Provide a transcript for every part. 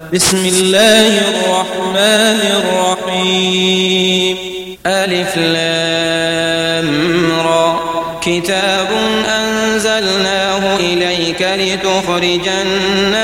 بسم الله الرحمن الرحيم. ألف لام را. كتاب أنزلناه إليك لتخرج الناس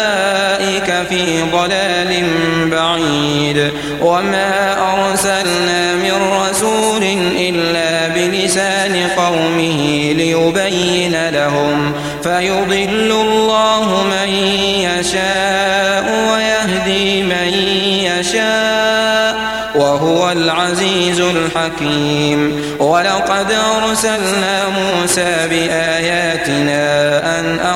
ضلال بعيد. وما أرسلنا من رسول إلا بلسان قومه ليبين لهم. فيضل الله من يشاء ويهدي من يشاء. وهو العزيز الحكيم. ولقد أرسلنا موسى بآياتنا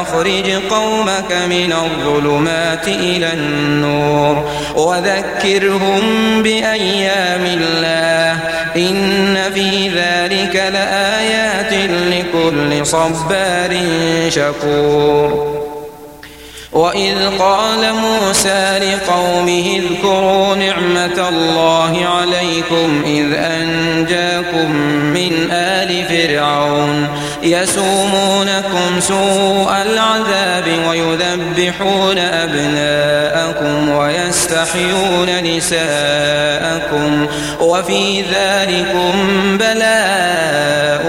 أخرج قومك من الظلمات إلى النور وذكرهم بأيام الله إن في ذلك لآيات لكل صبار شكور وإذ قال موسى لقومه اذكروا نعمة الله عليكم إذ أنجاكم من آل فرعون يسومونكم سوء العذاب ويذبحون أبناءكم ويستحيون نساءكم وفي ذلكم بلاء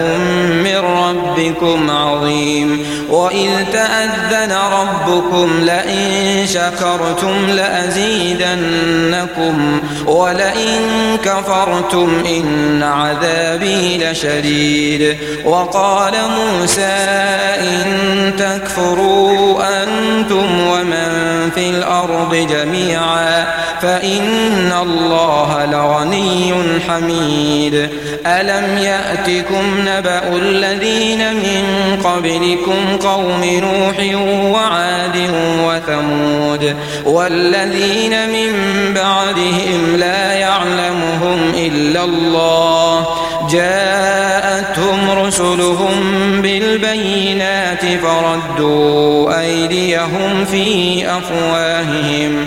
من ربكم عظيم. وإذ تأذن ربكم لئن شكرتم لأزيدنكم ولئن كفرتم إن عذابي لشديد وقال موسى إن تكفروا أنتم ومن في الأرض جميعا فإن الله لغني حميد ألم يأتكم نبأ الذين من قبلكم قوم نوح وعاد وثمود والذين من بعدهم لا يعلمهم إلا الله جاءتهم رسلهم بالبينات فردوا أيديهم في أفواههم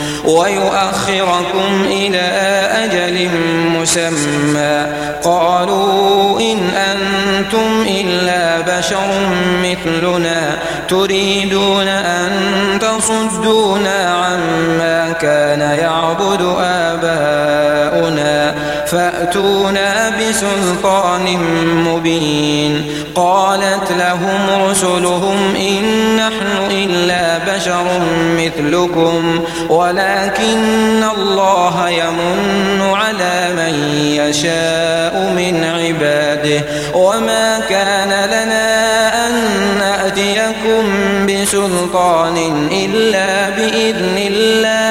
ويؤخركم إلى أجل مسمى. قالوا إن أنتم إلا بشر مثلنا. تريدون أن تصدونا عما كان يعبد آباؤنا. فأتونا بسلطان مبين. قالت لهم رسلهم إن نحن إلا بشر مثلكم ولكن الله يمن على من يشاء من عباده. وما كان لنا أن نأتيكم بسلطان إلا بإذن الله.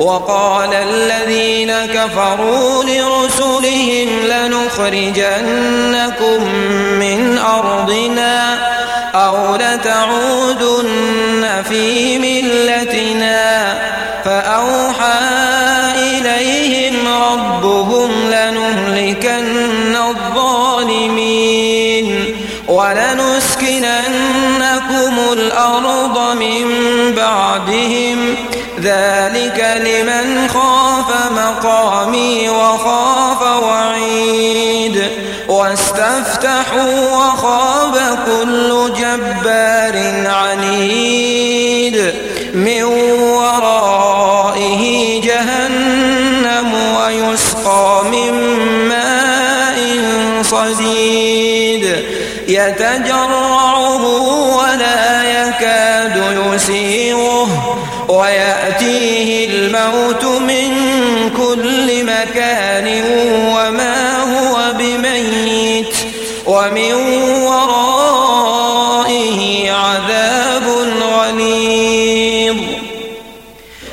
وقال الذين كفروا لرسلهم لنخرجنكم من أرضنا. خاف مقامي وخاف وعيد واستفتحوا وخاب كل جبار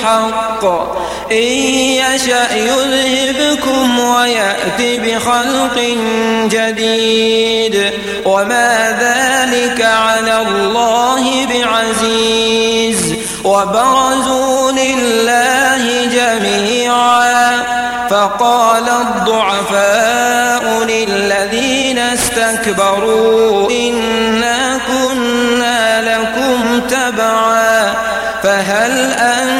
بالحق إن يشأ يذهبكم ويأتي بخلق جديد. وما ذلك على الله بعزيز. وبرزوا لله جميعا. فقال الضعفاء للذين استكبروا إنا كنا لكم تبعا. فهل أنتم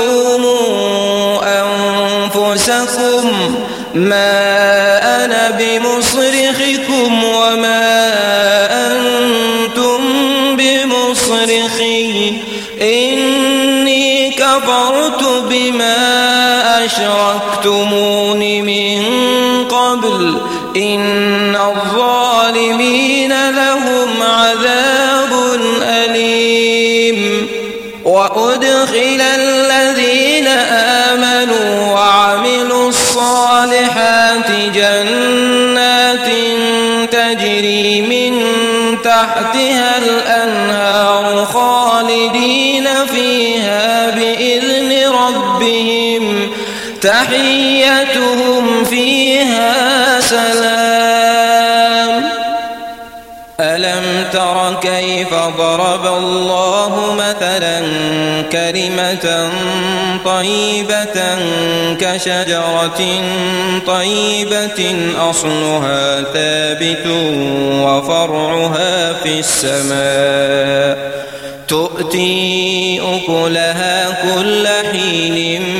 ولوموا أنفسكم ما أنا بمصرخكم تحيتهم فيها سلام. ألم تر كيف ضرب الله مثلا كلمة طيبة كشجرة طيبة أصلها ثابت وفرعها في السماء. تؤتي أكلها كل حين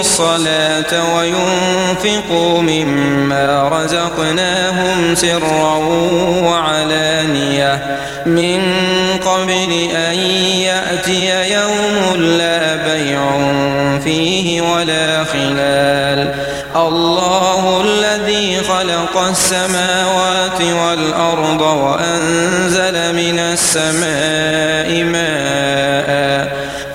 الصلاة وينفقوا مما رزقناهم سرا وعلانية. من قبل أن يأتي يوم لا بيع فيه ولا خلال. الله الذي خلق السماوات والأرض وأنزل من السماء ماء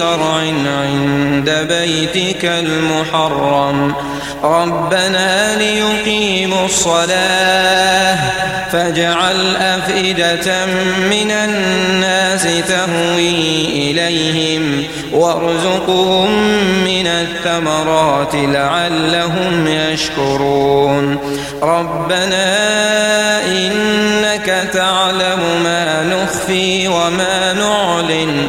زرع عند بيتك المحرم. ربنا ليقيموا الصلاة فاجعل أفئدة من الناس تهوي إليهم وارزقهم من الثمرات لعلهم يشكرون. ربنا إنك تعلم ما نخفي وما نعلن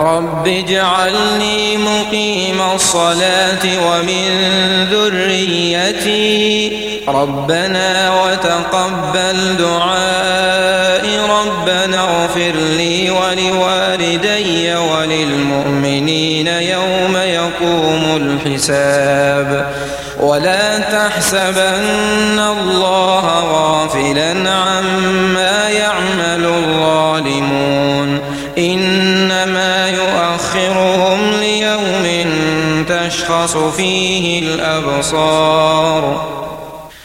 رب اجعلني مقيم الصلاة ومن ذريتي ربنا وتقبل دعائي ربنا اغفر لي ولوالدي وللمؤمنين يوم يقوم الحساب ولا تحسبن الله غافلا عما يعمل الظالمون تشخص فيه الأبصار.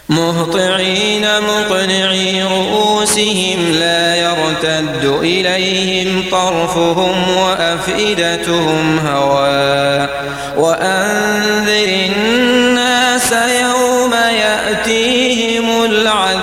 مهطعين مقنعي رؤوسهم لا يرتد إليهم طرفهم وأفئدتهم هواء وأنذر الناس يوم يأتيهم العذاب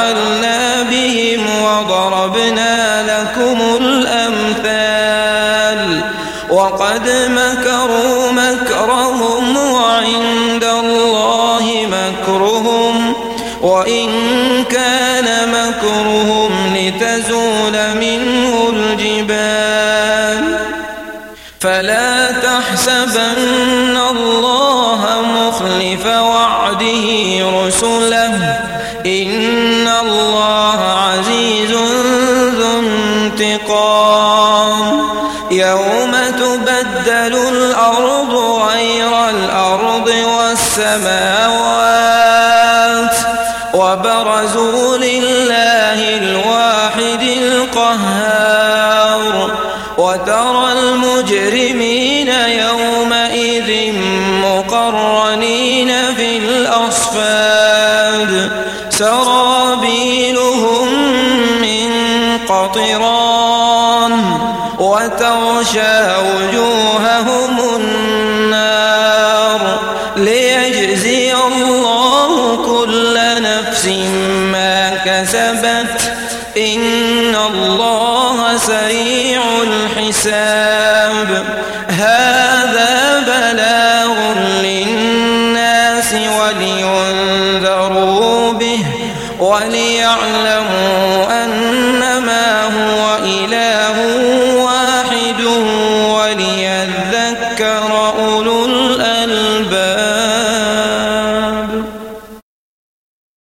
وإن كان وبرزوا لله الواحد القهار. وترى نفس ما كسبت إن الله سريع الحساب